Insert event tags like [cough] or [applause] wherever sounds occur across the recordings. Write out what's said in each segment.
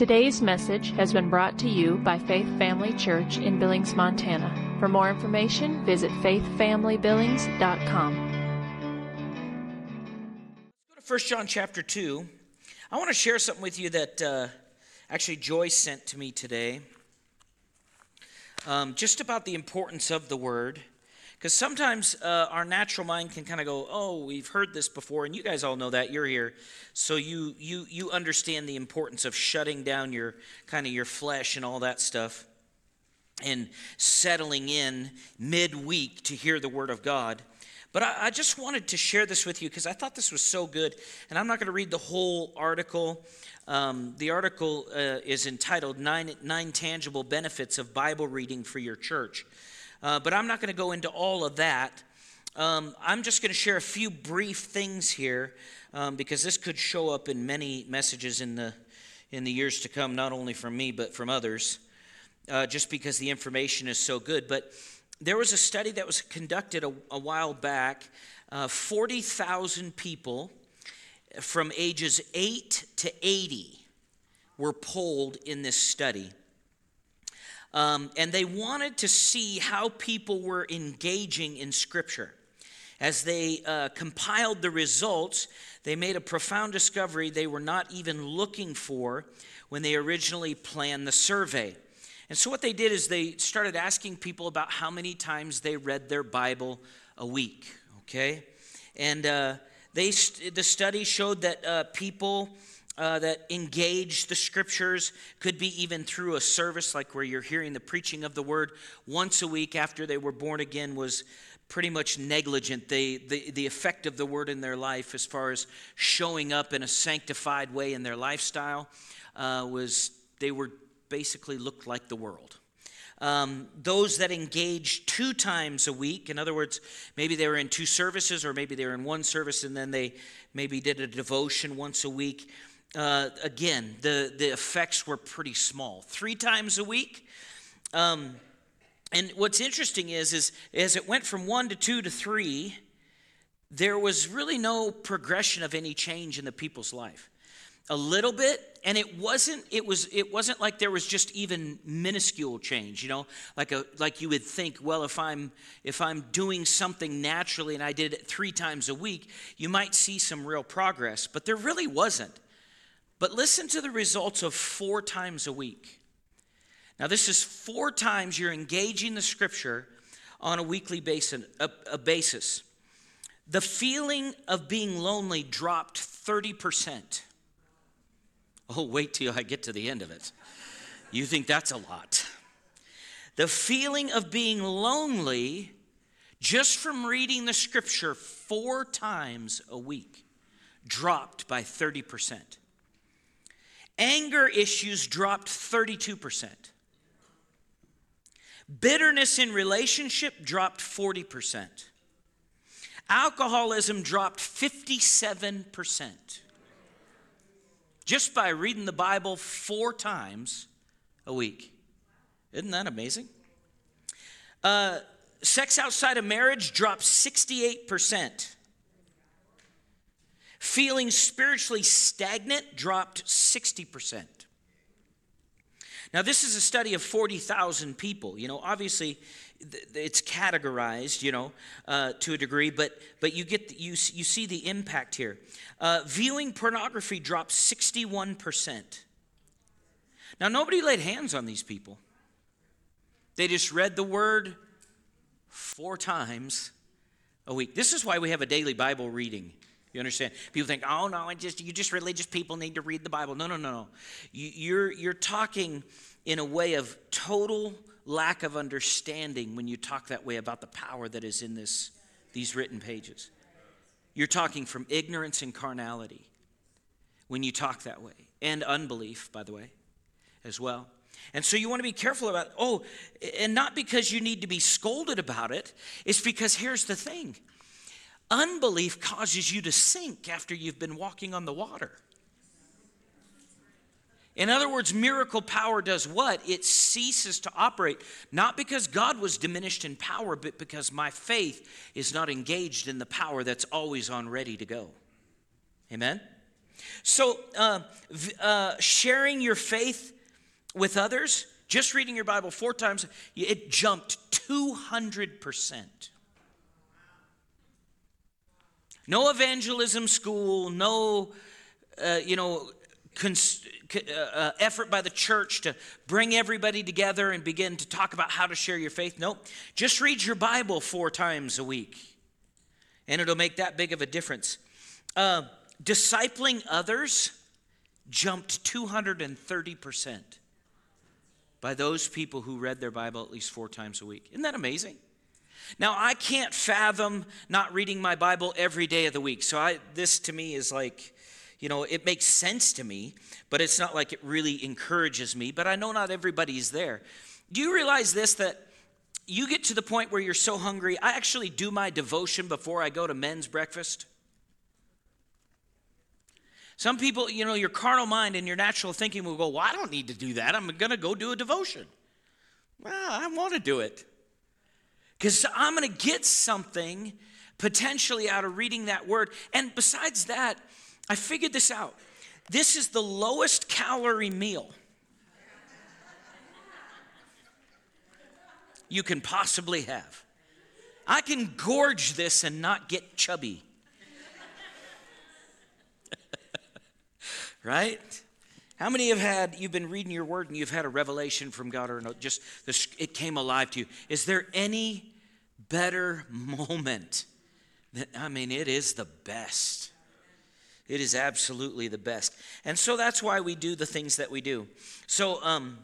Today's message has been brought to you by Faith Family Church in Billings, Montana. For more information, visit faithfamilybillings.com. Go to 1 John chapter 2. I want to share something with you that uh, actually Joyce sent to me today, um, just about the importance of the Word. Because sometimes uh, our natural mind can kind of go, "Oh, we've heard this before," and you guys all know that. You're here, so you you you understand the importance of shutting down your kind of your flesh and all that stuff, and settling in midweek to hear the Word of God. But I, I just wanted to share this with you because I thought this was so good, and I'm not going to read the whole article. Um, the article uh, is entitled nine, Nine Tangible Benefits of Bible Reading for Your Church. Uh, but I'm not going to go into all of that. Um, I'm just going to share a few brief things here um, because this could show up in many messages in the, in the years to come, not only from me, but from others, uh, just because the information is so good. But there was a study that was conducted a, a while back uh, 40,000 people from ages 8 to 80 were polled in this study. Um, and they wanted to see how people were engaging in Scripture. As they uh, compiled the results, they made a profound discovery they were not even looking for when they originally planned the survey. And so, what they did is they started asking people about how many times they read their Bible a week, okay? And uh, they, the study showed that uh, people uh, that engage the scriptures, could be even through a service like where you're hearing the preaching of the word once a week after they were born again, was pretty much negligent. They, the, the effect of the word in their life, as far as showing up in a sanctified way in their lifestyle, uh, was they were basically looked like the world. Um, those that engage two times a week, in other words, maybe they were in two services, or maybe they were in one service and then they maybe did a devotion once a week uh, again, the, the effects were pretty small. Three times a week. Um, and what's interesting is, is as it went from one to two to three, there was really no progression of any change in the people's life a little bit and it wasn't it was it wasn't like there was just even minuscule change you know like a like you would think well if i'm if i'm doing something naturally and i did it three times a week you might see some real progress but there really wasn't but listen to the results of four times a week. Now, this is four times you're engaging the scripture on a weekly basis. A, a basis. The feeling of being lonely dropped 30%. Oh, wait till I get to the end of it. You think that's a lot. The feeling of being lonely just from reading the scripture four times a week dropped by 30%. Anger issues dropped 32%. Bitterness in relationship dropped 40%. Alcoholism dropped 57%. Just by reading the Bible four times a week. Isn't that amazing? Uh, sex outside of marriage dropped 68%. Feeling spiritually stagnant dropped 60%. Now, this is a study of 40,000 people. You know, obviously, it's categorized, you know, uh, to a degree, but but you get the, you you see the impact here. Uh, viewing pornography dropped 61%. Now, nobody laid hands on these people. They just read the word four times a week. This is why we have a daily Bible reading. You understand? People think, oh no, I just you just religious people need to read the Bible. No, no, no, no. You, you're you're talking in a way of total lack of understanding when you talk that way about the power that is in this these written pages. You're talking from ignorance and carnality when you talk that way, and unbelief, by the way, as well. And so you want to be careful about, oh, and not because you need to be scolded about it, it's because here's the thing Unbelief causes you to sink after you've been walking on the water. In other words, miracle power does what? It ceases to operate, not because God was diminished in power, but because my faith is not engaged in the power that's always on ready to go. Amen? So, uh, uh, sharing your faith with others, just reading your Bible four times, it jumped 200%. No evangelism school, no, uh, you know, cons- uh, uh, effort by the church to bring everybody together and begin to talk about how to share your faith. Nope. Just read your Bible four times a week, and it'll make that big of a difference. Uh, discipling others jumped 230% by those people who read their Bible at least four times a week. Isn't that amazing? Now, I can't fathom not reading my Bible every day of the week. So, I, this to me is like, you know, it makes sense to me, but it's not like it really encourages me. But I know not everybody's there. Do you realize this that you get to the point where you're so hungry? I actually do my devotion before I go to men's breakfast. Some people, you know, your carnal mind and your natural thinking will go, Well, I don't need to do that. I'm going to go do a devotion. Well, I want to do it because I'm going to get something potentially out of reading that word. And besides that, I figured this out. This is the lowest calorie meal you can possibly have. I can gorge this and not get chubby. [laughs] right? How many have had, you've been reading your word and you've had a revelation from God or just this, it came alive to you? Is there any better moment? I mean, it is the best. It is absolutely the best. And so that's why we do the things that we do. So, um,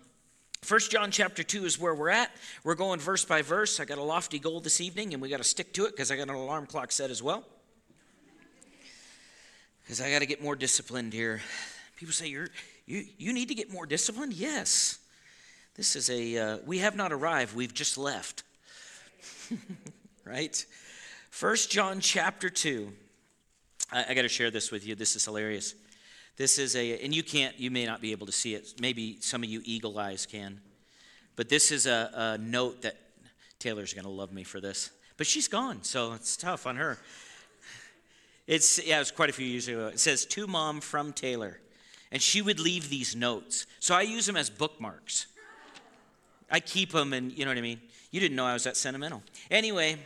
First John chapter 2 is where we're at. We're going verse by verse. I got a lofty goal this evening, and we got to stick to it because I got an alarm clock set as well. Because I got to get more disciplined here. People say, You're, you, you need to get more disciplined? Yes. This is a, uh, we have not arrived, we've just left. [laughs] right? First John chapter 2. I, I got to share this with you. This is hilarious. This is a, and you can't, you may not be able to see it. Maybe some of you eagle eyes can. But this is a, a note that Taylor's going to love me for this. But she's gone, so it's tough on her. It's, yeah, it was quite a few years ago. It says, To mom from Taylor. And she would leave these notes. So I use them as bookmarks. I keep them, and you know what I mean? You didn't know I was that sentimental. Anyway,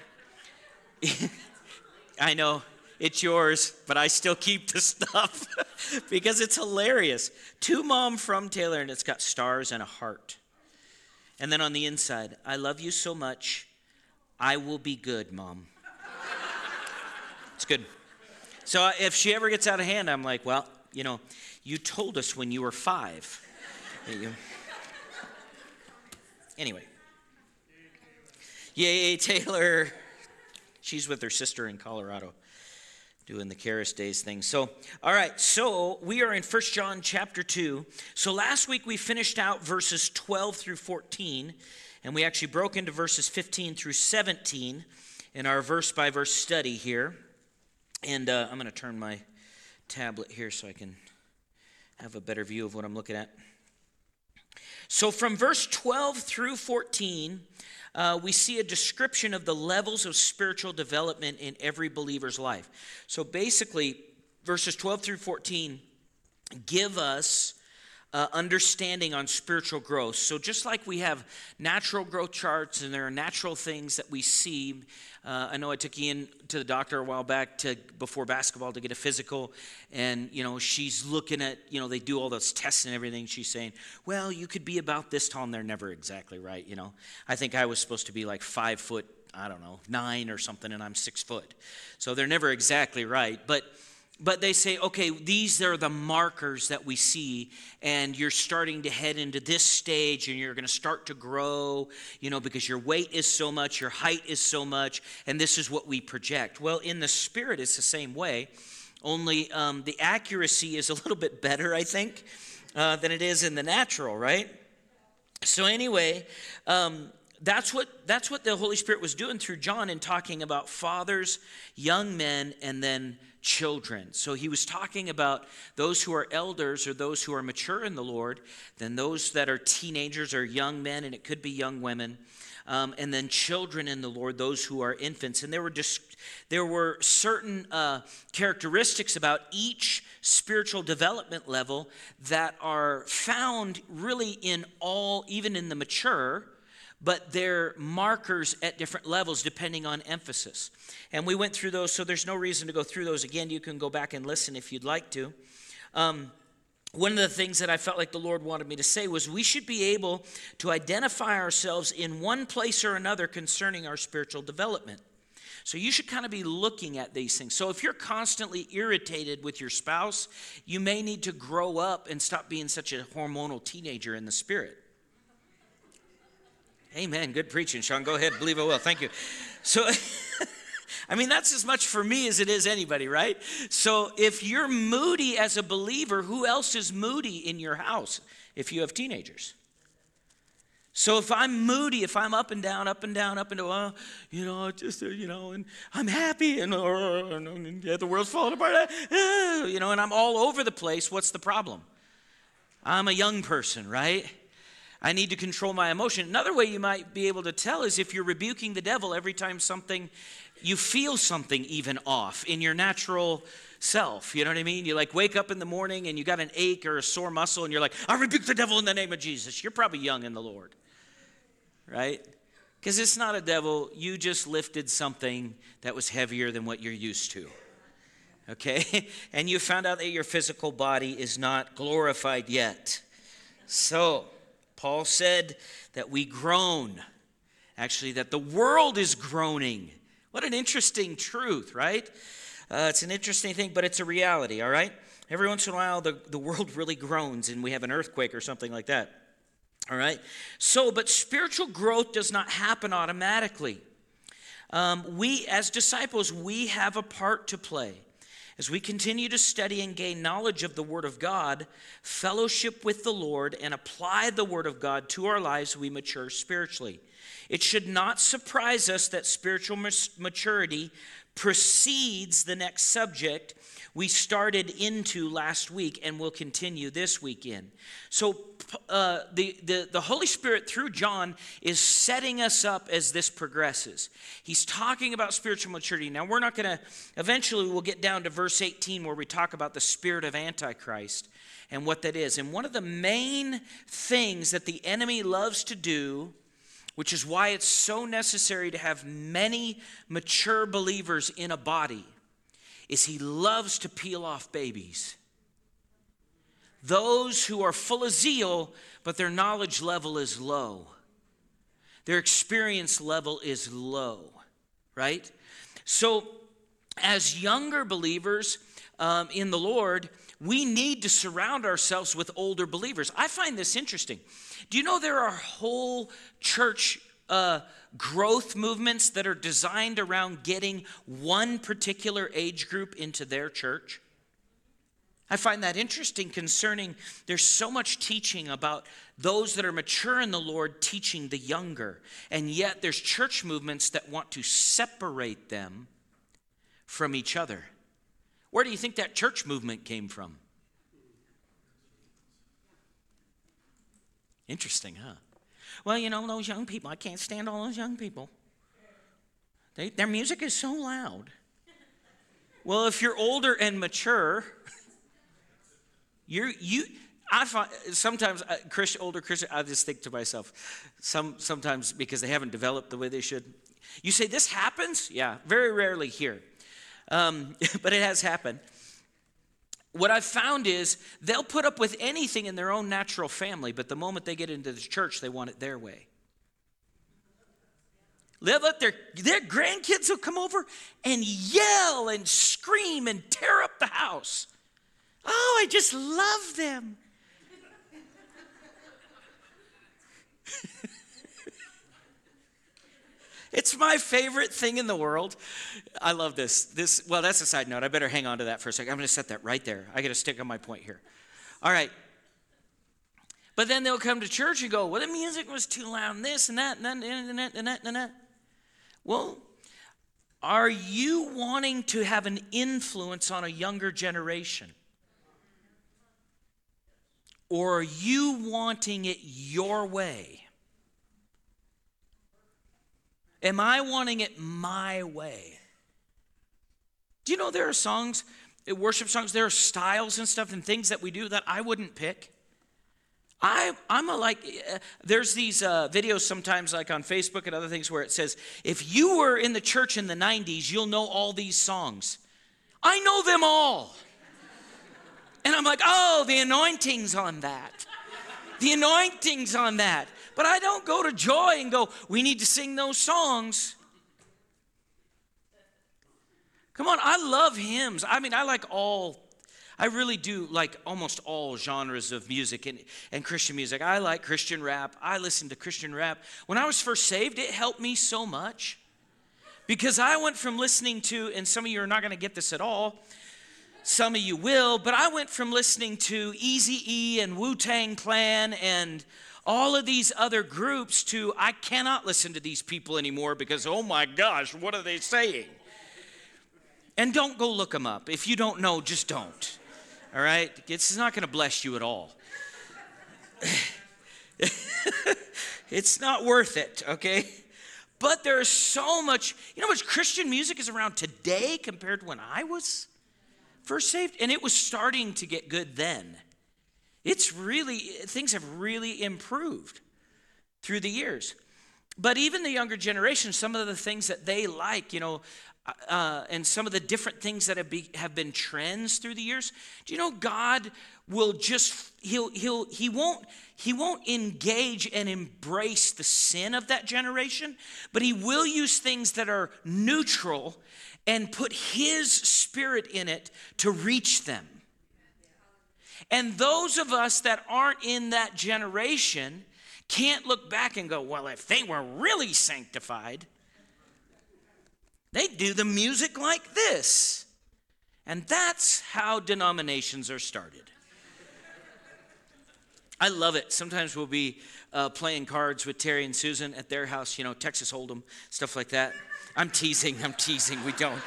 [laughs] I know it's yours, but I still keep the stuff [laughs] because it's hilarious. To mom from Taylor, and it's got stars and a heart. And then on the inside, I love you so much. I will be good, mom. it's good. So uh, if she ever gets out of hand, I'm like, well, you know, you told us when you were five. [laughs] Anyway. Yay, Taylor. She's with her sister in Colorado doing the Charis Days thing. So, all right, so we are in First John chapter 2. So last week we finished out verses 12 through 14, and we actually broke into verses 15 through 17 in our verse by verse study here. And uh, I'm going to turn my tablet here so I can have a better view of what I'm looking at. So, from verse 12 through 14, uh, we see a description of the levels of spiritual development in every believer's life. So, basically, verses 12 through 14 give us uh, understanding on spiritual growth. So, just like we have natural growth charts and there are natural things that we see, uh, I know I took Ian to the doctor a while back to before basketball to get a physical, and you know she's looking at you know they do all those tests and everything. She's saying, "Well, you could be about this tall," and they're never exactly right. You know, I think I was supposed to be like five foot, I don't know, nine or something, and I'm six foot, so they're never exactly right, but but they say, okay, these are the markers that we see, and you're starting to head into this stage, and you're going to start to grow, you know, because your weight is so much, your height is so much, and this is what we project. Well, in the spirit, it's the same way, only um, the accuracy is a little bit better, I think, uh, than it is in the natural, right? So, anyway, um, that's what that's what the Holy Spirit was doing through John in talking about fathers, young men, and then children. So he was talking about those who are elders or those who are mature in the Lord, then those that are teenagers or young men, and it could be young women, um, and then children in the Lord, those who are infants. And there were just there were certain uh, characteristics about each spiritual development level that are found really in all, even in the mature, but they're markers at different levels depending on emphasis. And we went through those, so there's no reason to go through those again. You can go back and listen if you'd like to. Um, one of the things that I felt like the Lord wanted me to say was we should be able to identify ourselves in one place or another concerning our spiritual development. So you should kind of be looking at these things. So if you're constantly irritated with your spouse, you may need to grow up and stop being such a hormonal teenager in the spirit. Amen. Good preaching, Sean. Go ahead. Believe I will. Thank you. So, [laughs] I mean, that's as much for me as it is anybody, right? So, if you're moody as a believer, who else is moody in your house if you have teenagers? So if I'm moody, if I'm up and down, up and down, up and down, you know, just uh, you know, and I'm happy, and, uh, and yeah, the world's falling apart, uh, you know, and I'm all over the place. What's the problem? I'm a young person, right? I need to control my emotion. Another way you might be able to tell is if you're rebuking the devil every time something, you feel something even off in your natural self. You know what I mean? You like wake up in the morning and you got an ache or a sore muscle and you're like, I rebuke the devil in the name of Jesus. You're probably young in the Lord, right? Because it's not a devil. You just lifted something that was heavier than what you're used to. Okay? [laughs] And you found out that your physical body is not glorified yet. So, Paul said that we groan. Actually, that the world is groaning. What an interesting truth, right? Uh, it's an interesting thing, but it's a reality, all right? Every once in a while, the, the world really groans and we have an earthquake or something like that. All right? So, but spiritual growth does not happen automatically. Um, we, as disciples, we have a part to play. As we continue to study and gain knowledge of the Word of God, fellowship with the Lord, and apply the Word of God to our lives, we mature spiritually. It should not surprise us that spiritual maturity precedes the next subject we started into last week and will continue this weekend. So, uh, the, the, the Holy Spirit through John is setting us up as this progresses. He's talking about spiritual maturity. Now, we're not going to, eventually, we'll get down to verse 18 where we talk about the spirit of Antichrist and what that is. And one of the main things that the enemy loves to do which is why it's so necessary to have many mature believers in a body is he loves to peel off babies. Those who are full of zeal but their knowledge level is low. Their experience level is low right? So as younger believers um, in the lord we need to surround ourselves with older believers. I find this interesting. Do you know there are whole church uh, growth movements that are designed around getting one particular age group into their church? I find that interesting concerning there's so much teaching about those that are mature in the Lord teaching the younger. And yet there's church movements that want to separate them from each other. Where do you think that church movement came from? Interesting, huh? Well, you know, those young people, I can't stand all those young people. They, their music is so loud. Well, if you're older and mature, you're, you, I find sometimes uh, Christian, older Christian, I just think to myself, some, sometimes because they haven't developed the way they should. You say, this happens? Yeah, very rarely here. Um, [laughs] but it has happened what I've found is they'll put up with anything in their own natural family, but the moment they get into the church, they want it their way. They'll let their, their grandkids will come over and yell and scream and tear up the house. Oh, I just love them. [laughs] It's my favorite thing in the world. I love this. This well, that's a side note. I better hang on to that for a second. I'm going to set that right there. I got to stick on my point here. All right. But then they'll come to church and go, "Well, the music was too loud, and this and that, and that, and that, and that, and that." Well, are you wanting to have an influence on a younger generation? Or are you wanting it your way? Am I wanting it my way? Do you know there are songs worship songs, there are styles and stuff and things that we do that I wouldn't pick. I, I'm a like, uh, there's these uh, videos sometimes like on Facebook and other things where it says, if you were in the church in the 90s, you'll know all these songs. I know them all. And I'm like, oh, the anointing's on that. The anointing's on that. But I don't go to Joy and go, we need to sing those songs. Come on, I love hymns. I mean, I like all, I really do like almost all genres of music and, and Christian music. I like Christian rap. I listen to Christian rap. When I was first saved, it helped me so much because I went from listening to, and some of you are not going to get this at all, some of you will, but I went from listening to Easy E and Wu Tang Clan and all of these other groups to I cannot listen to these people anymore because, oh my gosh, what are they saying? And don't go look them up. If you don't know, just don't. All right? It's not going to bless you at all. [laughs] it's not worth it, okay? But there's so much, you know how much Christian music is around today compared to when I was first saved? And it was starting to get good then. It's really, things have really improved through the years. But even the younger generation, some of the things that they like, you know, uh, and some of the different things that have, be, have been trends through the years do you know god will just he'll he'll he won't he won't engage and embrace the sin of that generation but he will use things that are neutral and put his spirit in it to reach them and those of us that aren't in that generation can't look back and go well if they were really sanctified they'd do the music like this. And that's how denominations are started. I love it. Sometimes we'll be uh, playing cards with Terry and Susan at their house, you know, Texas Hold'em, stuff like that. I'm teasing, I'm teasing. We don't.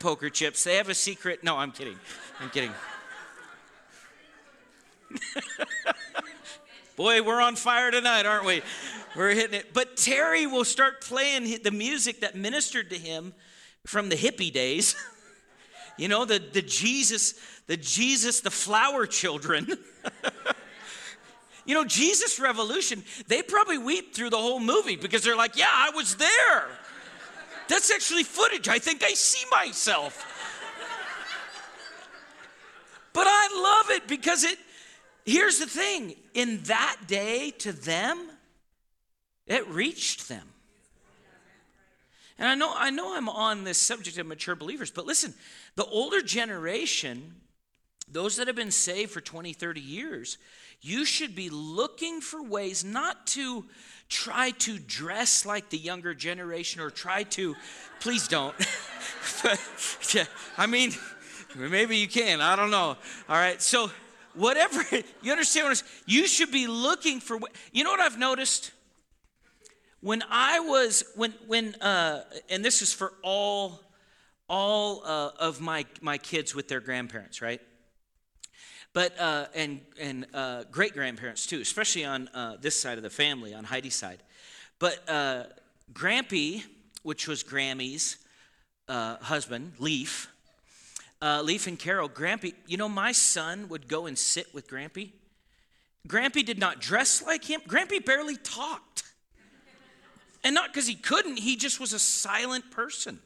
Poker chips. They have a secret. No, I'm kidding. I'm kidding. [laughs] Boy, we're on fire tonight, aren't we? We're hitting it. But Terry will start playing the music that ministered to him from the hippie days. [laughs] you know, the, the Jesus, the Jesus, the flower children. [laughs] you know, Jesus Revolution, they probably weep through the whole movie because they're like, yeah, I was there. That's actually footage. I think I see myself. but I love it because it, here's the thing in that day to them, it reached them. And I know, I know I'm on this subject of mature believers, but listen, the older generation, those that have been saved for 20, 30 years, you should be looking for ways not to try to dress like the younger generation or try to, please don't. [laughs] but, yeah, I mean, maybe you can, I don't know. All right, so whatever, [laughs] you understand what I'm saying? You should be looking for, you know what I've noticed? when I was when when uh, and this is for all all uh, of my my kids with their grandparents, right? But uh, and and uh, great grandparents too, especially on uh, this side of the family, on Heidi's side. But uh, Grampy, which was Grammy's uh, husband, Leaf, Uh, Leaf and Carol, Grampy. You know, my son would go and sit with Grampy. Grampy did not dress like him. Grampy barely talked. And not because he couldn't, he just was a silent person.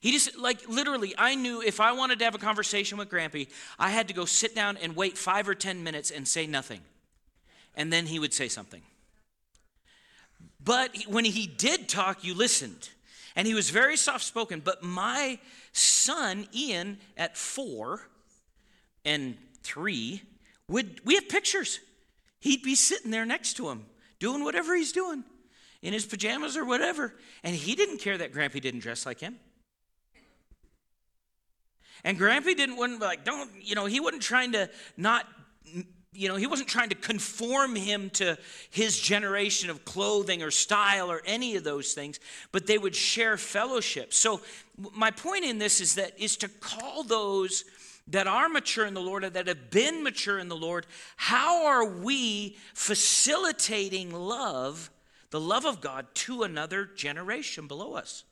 He just, like, literally, I knew if I wanted to have a conversation with Grampy, I had to go sit down and wait five or 10 minutes and say nothing. And then he would say something. But when he did talk, you listened. And he was very soft spoken. But my son, Ian, at four and three, would, we have pictures. He'd be sitting there next to him, doing whatever he's doing in his pajamas or whatever. And he didn't care that Grampy didn't dress like him. And Grampy didn't wouldn't like, don't, you know, he wasn't trying to not, you know, he wasn't trying to conform him to his generation of clothing or style or any of those things, but they would share fellowship. So my point in this is that is to call those that are mature in the Lord and that have been mature in the Lord, how are we facilitating love? the love of God to another generation below us.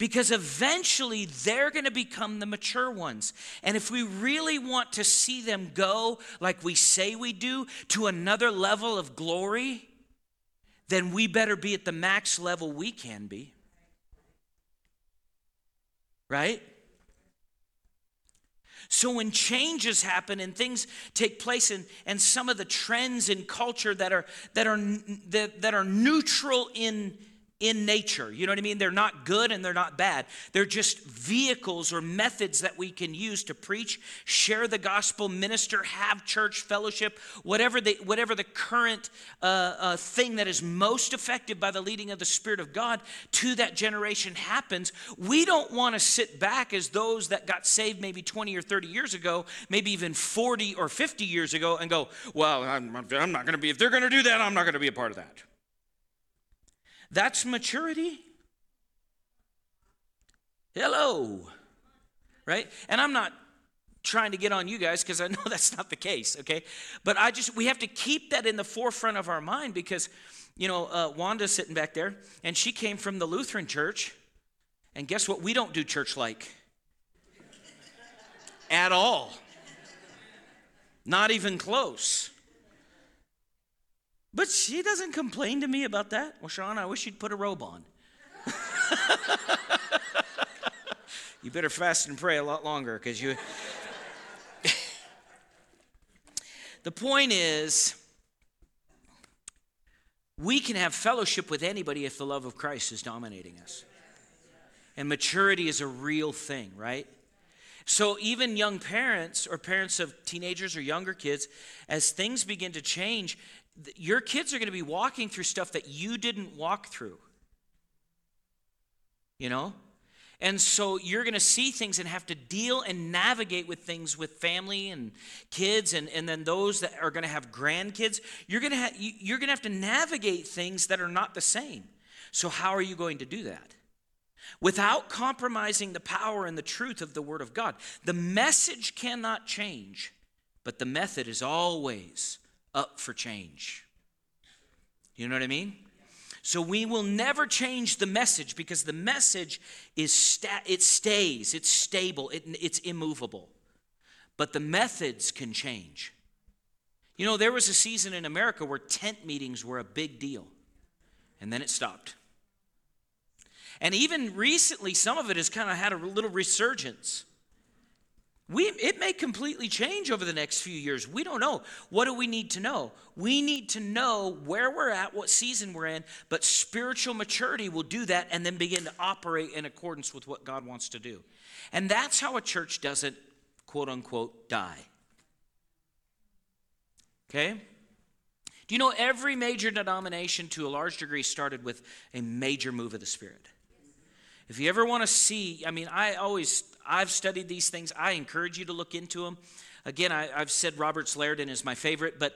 Because eventually they're going to become the mature ones. And if we really want to see them go, like we say we do, to another level of glory, then we better be at the max level we can be. Right? So when changes happen and things take place and, and some of the trends in culture that are that are that, that are neutral in in nature. You know what I mean? They're not good and they're not bad. They're just vehicles or methods that we can use to preach, share the gospel, minister, have church fellowship, whatever the, whatever the current uh, uh, thing that is most effective by the leading of the Spirit of God to that generation happens. We don't want to sit back as those that got saved maybe 20 or 30 years ago, maybe even 40 or 50 years ago, and go, well, I'm, I'm not going to be, if they're going to do that, I'm not going to be a part of that. That's maturity. Hello. Right? And I'm not trying to get on you guys because I know [laughs] that's not the case, okay? But I just, we have to keep that in the forefront of our mind because, you know, uh, Wanda's sitting back there and she came from the Lutheran church. And guess what? We don't do church like at all. Not even close. But she doesn't complain to me about that. Well, Sean, I wish you'd put a robe on. [laughs] you better fast and pray a lot longer because you. [laughs] the point is, we can have fellowship with anybody if the love of Christ is dominating us. And maturity is a real thing, right? So, even young parents or parents of teenagers or younger kids, as things begin to change, your kids are going to be walking through stuff that you didn't walk through. You know? And so you're going to see things and have to deal and navigate with things with family and kids, and, and then those that are going to have grandkids. You're going to, have, you're going to have to navigate things that are not the same. So, how are you going to do that? Without compromising the power and the truth of the Word of God. The message cannot change, but the method is always up for change. You know what I mean? So we will never change the message because the message is sta- it stays, it's stable, it, it's immovable. But the methods can change. You know, there was a season in America where tent meetings were a big deal, and then it stopped. And even recently, some of it has kind of had a little resurgence. We, it may completely change over the next few years. We don't know. What do we need to know? We need to know where we're at, what season we're in, but spiritual maturity will do that and then begin to operate in accordance with what God wants to do. And that's how a church doesn't, quote unquote, die. Okay? Do you know every major denomination to a large degree started with a major move of the Spirit? If you ever want to see, I mean, I always, I've studied these things. I encourage you to look into them. Again, I, have said Roberts Liardon is my favorite, but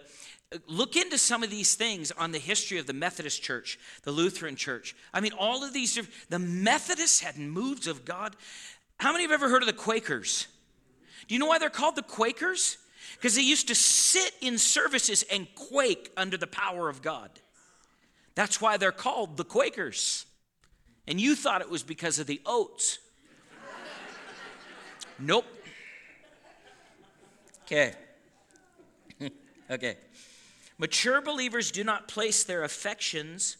uh, look into some of these things on the history of the Methodist Church, the Lutheran Church. I mean, all of these, the Methodists had moves of God. How many have ever heard of the Quakers? Do you know why they're called the Quakers? Because they used to sit in services and quake under the power of God. That's why they're called the Quakers. And you thought it was because of the oats. nope. Okay. [laughs] okay. Mature believers do not place their affections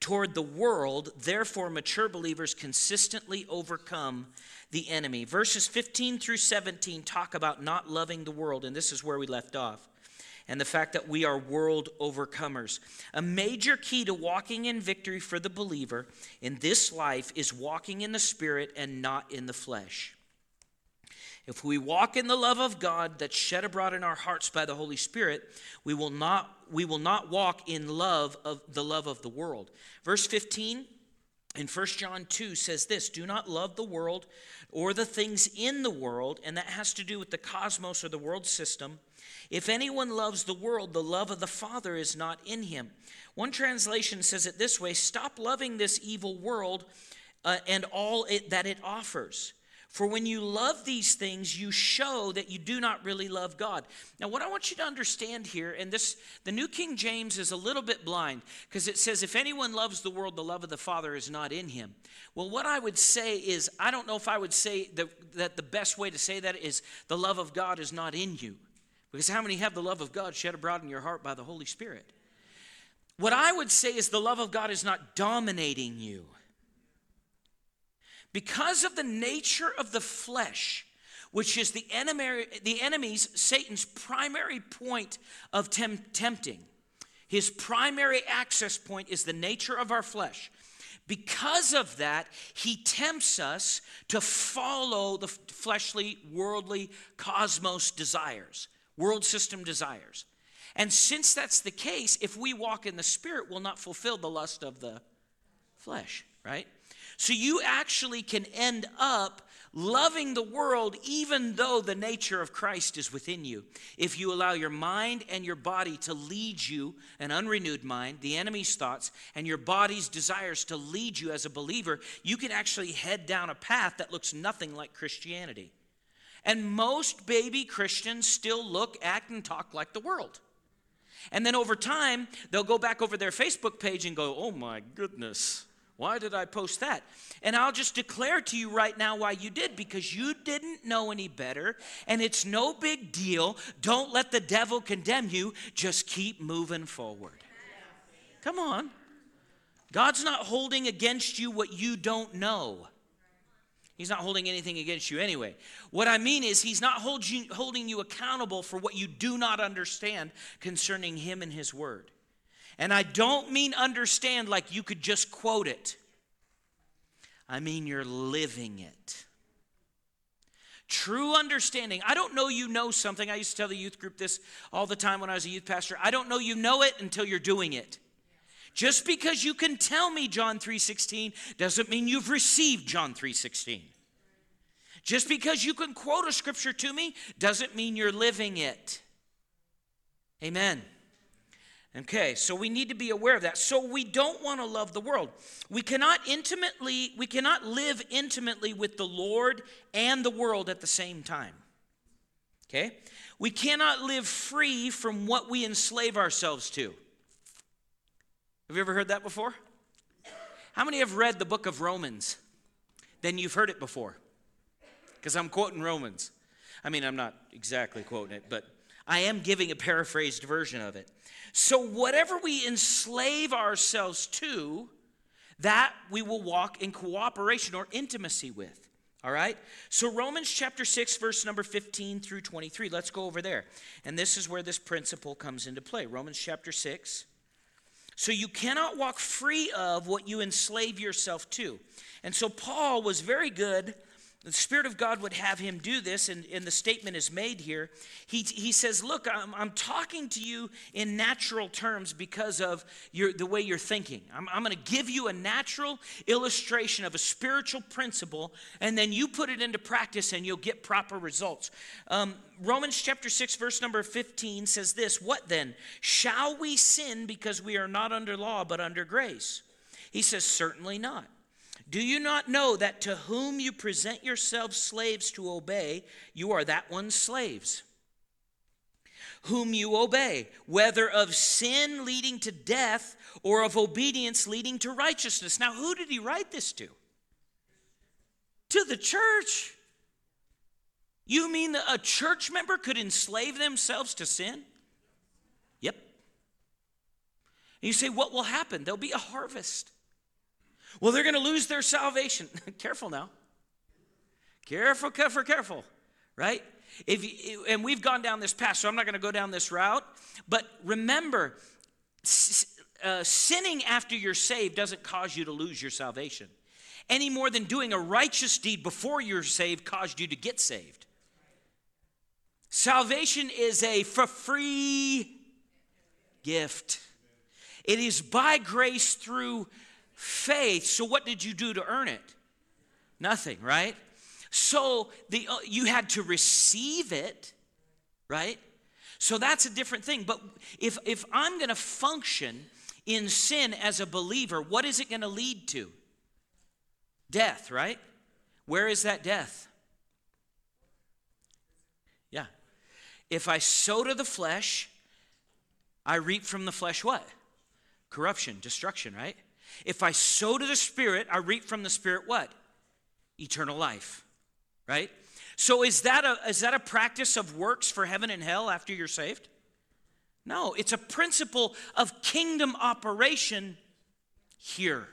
toward the world, therefore, mature believers consistently overcome the enemy. Verses 15 through 17 talk about not loving the world, and this is where we left off and the fact that we are world overcomers. A major key to walking in victory for the believer in this life is walking in the Spirit and not in the flesh. If we walk in the love of God that's shed abroad in our hearts by the Holy Spirit, we will not we will not walk in love of the love of the world. Verse 15 in 1 John 2 says this, do not love the world or the things in the world, and that has to do with the cosmos or the world system. If anyone loves the world, the love of the Father is not in him. One translation says it this way Stop loving this evil world uh, and all it, that it offers. For when you love these things, you show that you do not really love God. Now, what I want you to understand here, and this, the New King James is a little bit blind because it says, if anyone loves the world, the love of the Father is not in him. Well, what I would say is, I don't know if I would say that, that the best way to say that is the love of God is not in you. Because how many have the love of God shed abroad in your heart by the Holy Spirit? What I would say is the love of God is not dominating you. Because of the nature of the flesh, which is the enemy, the enemy's, Satan's primary point of tem- tempting, his primary access point is the nature of our flesh. Because of that, he tempts us to follow the fleshly, worldly, cosmos desires, world system desires. And since that's the case, if we walk in the Spirit, we'll not fulfill the lust of the flesh, right? So you actually can end up loving the world even though the nature of Christ is within you. If you allow your mind and your body to lead you, an unrenewed mind, the enemy's thoughts, and your body's desires to lead you as a believer, you can actually head down a path that looks nothing like Christianity. And most baby Christians still look, act, and talk like the world. And then over time, they'll go back over their Facebook page and go, oh my goodness. Why did I post that? And I'll just declare to you right now why you did because you didn't know any better and it's no big deal. Don't let the devil condemn you. Just keep moving forward. Come on. God's not holding against you what you don't know. He's not holding anything against you anyway. What I mean is, He's not hold you, holding you accountable for what you do not understand concerning Him and His Word. And I don't mean understand like you could just quote it, I mean you're living it. True understanding. I don't know you know something. I used to tell the youth group this all the time when I was a youth pastor. I don't know you know it until you're doing it. Just because you can tell me John 3:16 doesn't mean you've received John 3:16. Just because you can quote a scripture to me doesn't mean you're living it. Amen. Okay, so we need to be aware of that. So we don't want to love the world. We cannot intimately, we cannot live intimately with the Lord and the world at the same time. Okay? We cannot live free from what we enslave ourselves to. Have you ever heard that before? How many have read the book of Romans? Then you've heard it before. Because I'm quoting Romans. I mean, I'm not exactly quoting it, but I am giving a paraphrased version of it. So, whatever we enslave ourselves to, that we will walk in cooperation or intimacy with. All right? So, Romans chapter 6, verse number 15 through 23. Let's go over there. And this is where this principle comes into play. Romans chapter 6. So, you cannot walk free of what you enslave yourself to. And so, Paul was very good the Spirit of God would have him do this, and, and the statement is made here. He, he says, Look, I'm, I'm talking to you in natural terms because of your, the way you're thinking. I'm, I'm going to give you a natural illustration of a spiritual principle, and then you put it into practice and you'll get proper results. Um, Romans chapter 6, verse number 15 says this What then? Shall we sin because we are not under law but under grace? He says, Certainly not. Do you not know that to whom you present yourselves slaves to obey, you are that one's slaves? Whom you obey, whether of sin leading to death or of obedience leading to righteousness. Now, who did he write this to? To the church. You mean that a church member could enslave themselves to sin? Yep. And you say, what will happen? There'll be a harvest. Well, they're going to lose their salvation. [laughs] careful now. Careful, careful, careful, right? If you, and we've gone down this path, so I'm not going to go down this route. But remember, uh, sinning after you're saved doesn't cause you to lose your salvation, any more than doing a righteous deed before you're saved caused you to get saved. Salvation is a for free gift. It is by grace through faith. So what did you do to earn it? Nothing, right? So the uh, you had to receive it, right? So that's a different thing. But if if I'm going to function in sin as a believer, what is it going to lead to? Death, right? Where is that death? Yeah. If I sow to the flesh, I reap from the flesh what? Corruption, destruction, right? If I sow to the Spirit, I reap from the Spirit what? Eternal life, right? So is that a, is that a practice of works for heaven and hell after you're saved? No, it's a principle of kingdom operation here.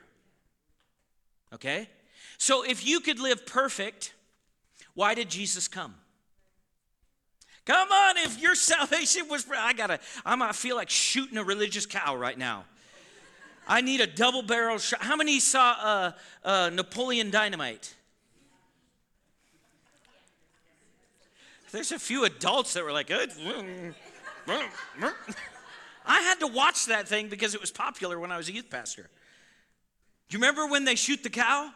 Okay? So if you could live perfect, why did Jesus come? Come on, if your [laughs] salvation was, I gotta, I'm, I feel like shooting a religious cow right now. I need a double barrel shot. How many saw uh, uh, Napoleon Dynamite? There's a few adults that were like, I had to watch that thing because it was popular when I was a youth pastor. Do you remember when they shoot the cow?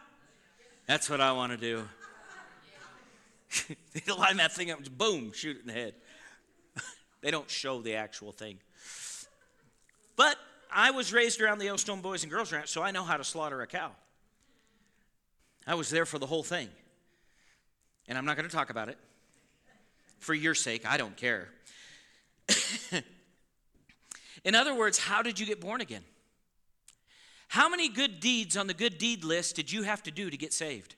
That's what I want to do. [laughs] they line that thing up, boom, shoot it in the head. [laughs] they don't show the actual thing. But I was raised around the Yellowstone Boys and Girls Ranch, so I know how to slaughter a cow. I was there for the whole thing. And I'm not going to talk about it. For your sake, I don't care. [coughs] In other words, how did you get born again? How many good deeds on the good deed list did you have to do to get saved?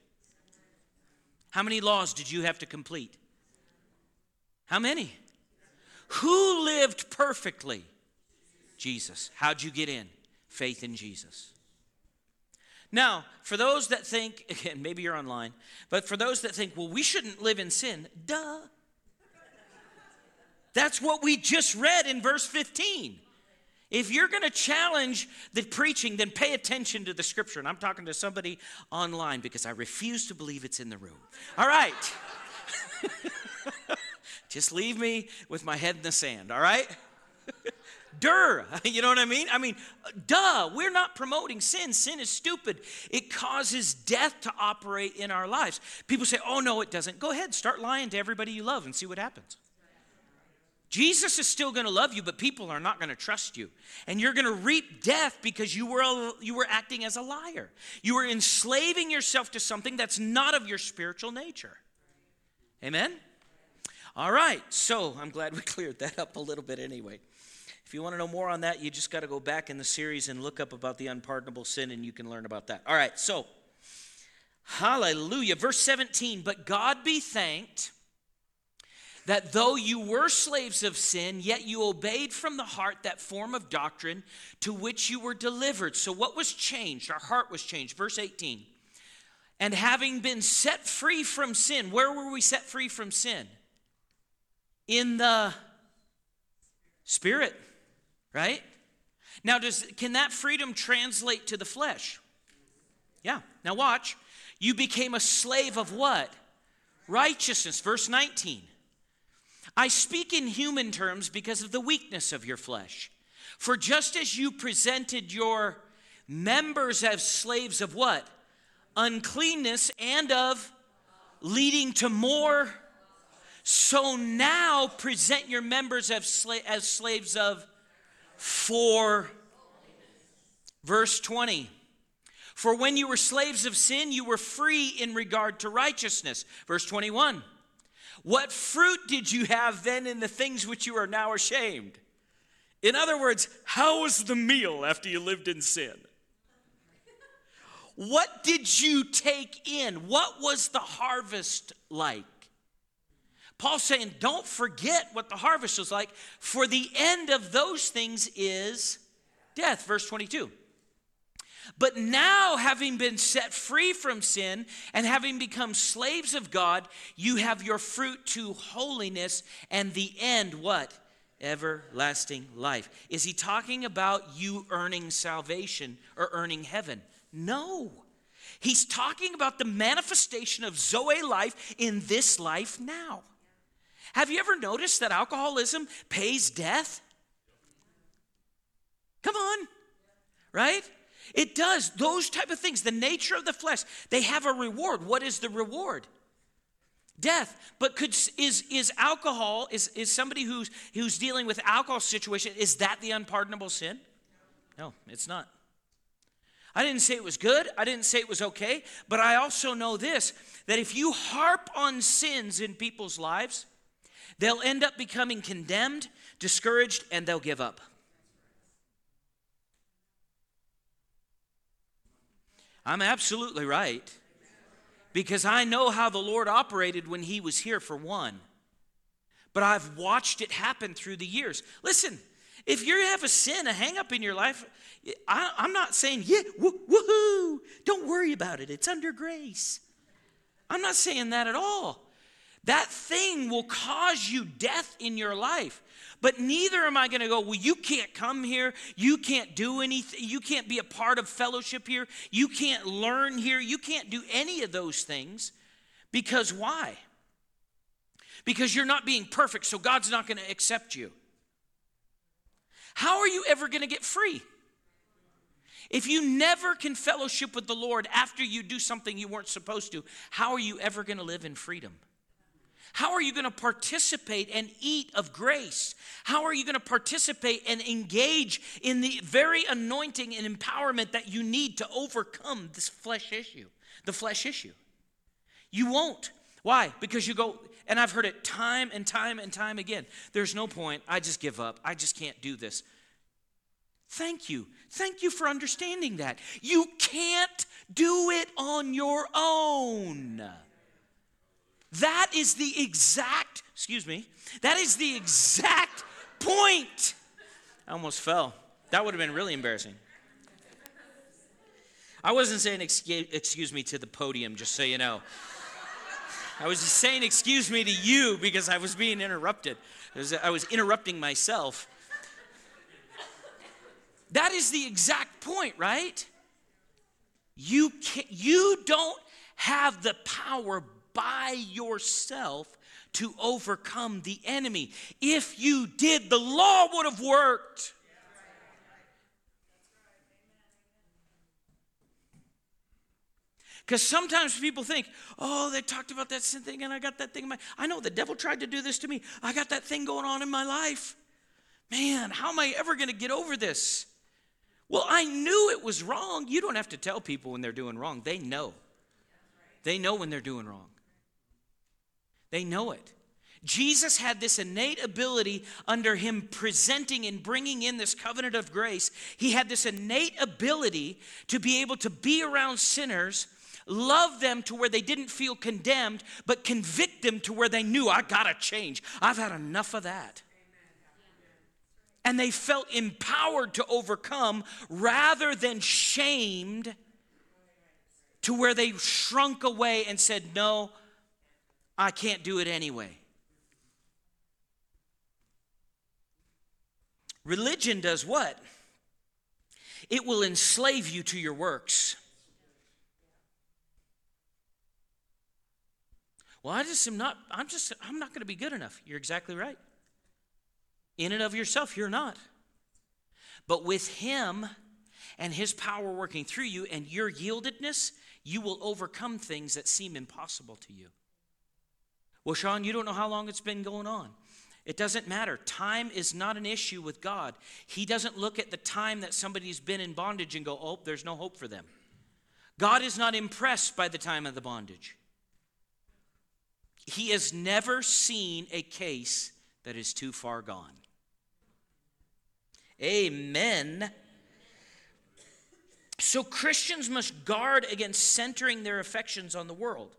How many laws did you have to complete? How many? Who lived perfectly? Jesus. How'd you get in? Faith in Jesus. Now, for those that think, [laughs] again, maybe you're online, but for those that think, well, we shouldn't live in sin, duh. That's what we just read in verse 15. If you're going to challenge the preaching, then pay attention to the scripture. And I'm talking to somebody online because I refuse to believe it's in the room. All right. [laughs] Just leave me with my head in the sand, all right? [laughs] Dur, [laughs] you know what I mean? I mean, duh, we're not promoting sin. Sin is stupid. It causes death to operate in our lives. People say, oh, no, it doesn't. Go ahead, start lying to everybody you love and see what happens. Jesus is still going to love you, but people are not going to trust you. And you're going to reap death because you were, you were acting as a liar. You were enslaving yourself to something that's not of your spiritual nature. Amen? All right, so I'm glad we [laughs] cleared that up a little bit anyway. If you want to know more on that, you just got to go back in the series and look up about the unpardonable sin, and you can learn about that. All right, so, hallelujah. Verse 17, but God be thanked that though you were slaves of sin, yet you obeyed from the heart that form of doctrine to which you were delivered. So, what was changed? Our heart was changed. Verse 18. And having been set free from sin, where were we set free from sin? In the spirit, right? Now, does can that freedom translate to the flesh? Yeah. Now watch. You became a slave of what? Righteousness. Verse 19. I speak in human terms because of the weakness of your flesh. For just as you presented your members as slaves of what? Uncleanness and of leading to more. So now present your members as, sla- as slaves of for. Verse 20. For when you were slaves of sin, you were free in regard to righteousness. Verse 21. What fruit did you have then in the things which you are now ashamed? In other words, how was the meal after you lived in sin? What did you take in? What was the harvest like? Paul's saying, don't forget what the harvest was like, for the end of those things is death. Verse 22. But now, having been set free from sin and having become slaves of God, you have your fruit to holiness and the end, what? Everlasting life. Is he talking about you earning salvation or earning heaven? No. He's talking about the manifestation of Zoe life in this life now. Have you ever noticed that alcoholism pays death? Come on, right? It does. Those type of things, the nature of the flesh, they have a reward. What is the reward? Death. But could is is alcohol, is, is somebody who's who's dealing with alcohol situation, is that the unpardonable sin? No, it's not. I didn't say it was good. I didn't say it was okay. But I also know this that if you harp on sins in people's lives, they'll end up becoming condemned, discouraged, and they'll give up. I'm absolutely right. Because I know how the Lord operated when He was here, for one. But I've watched it happen through the years. Listen, if you have a sin, a hang up in your life, I, am not saying, yeah, woo, woohoo, don't worry about it. It's under grace. I'm not saying that at all. That thing will cause you death in your life. But neither am I going to go, well, you can't come here. You can't do anything. You can't be a part of fellowship here. You can't learn here. You can't do any of those things. Because why? Because you're not being perfect, so God's not going to accept you. How are you ever going to get free? If you never can fellowship with the Lord after you do something you weren't supposed to, how are you ever going to live in freedom? How are you going to participate and eat of grace? How are you going to participate and engage in the very anointing and empowerment that you need to overcome this flesh issue, the flesh issue? You won't. Why? Because you go, and I've heard it time and time and time again. There's no point. I just give up. I just can't do this. Thank you. Thank you for understanding that. You can't do it on your own. That is the exact, excuse me, that is the exact point. I almost fell. That would have been really embarrassing. I wasn't saying excuse me to the podium, just so you know. I was just saying excuse me to you because I was being interrupted. I was interrupting myself. That is the exact point, right? You, can, you don't have the power by yourself to overcome the enemy. If you did, the law would have worked. Because sometimes people think, oh, they talked about that sin thing and I got that thing in my I know the devil tried to do this to me. I got that thing going on in my life. Man, how am I ever going to get over this? Well, I knew it was wrong. You don't have to tell people when they're doing wrong. They know. They know when they're doing wrong. They know it. Jesus had this innate ability under him presenting and bringing in this covenant of grace. He had this innate ability to be able to be around sinners, love them to where they didn't feel condemned, but convict them to where they knew, I gotta change. I've had enough of that. And they felt empowered to overcome rather than shamed to where they shrunk away and said, No, I can't do it anyway. Religion does what? It will enslave you to your works. Well, I just am not, I'm just, I'm not going to be good enough. You're exactly right. In and of yourself, you're not. But with Him and His power working through you and your yieldedness, you will overcome things that seem impossible to you. Well, Sean, you don't know how long it's been going on. It doesn't matter. Time is not an issue with God. He doesn't look at the time that somebody's been in bondage and go, oh, there's no hope for them. God is not impressed by the time of the bondage. He has never seen a case that is too far gone. Amen. So Christians must guard against centering their affections on the world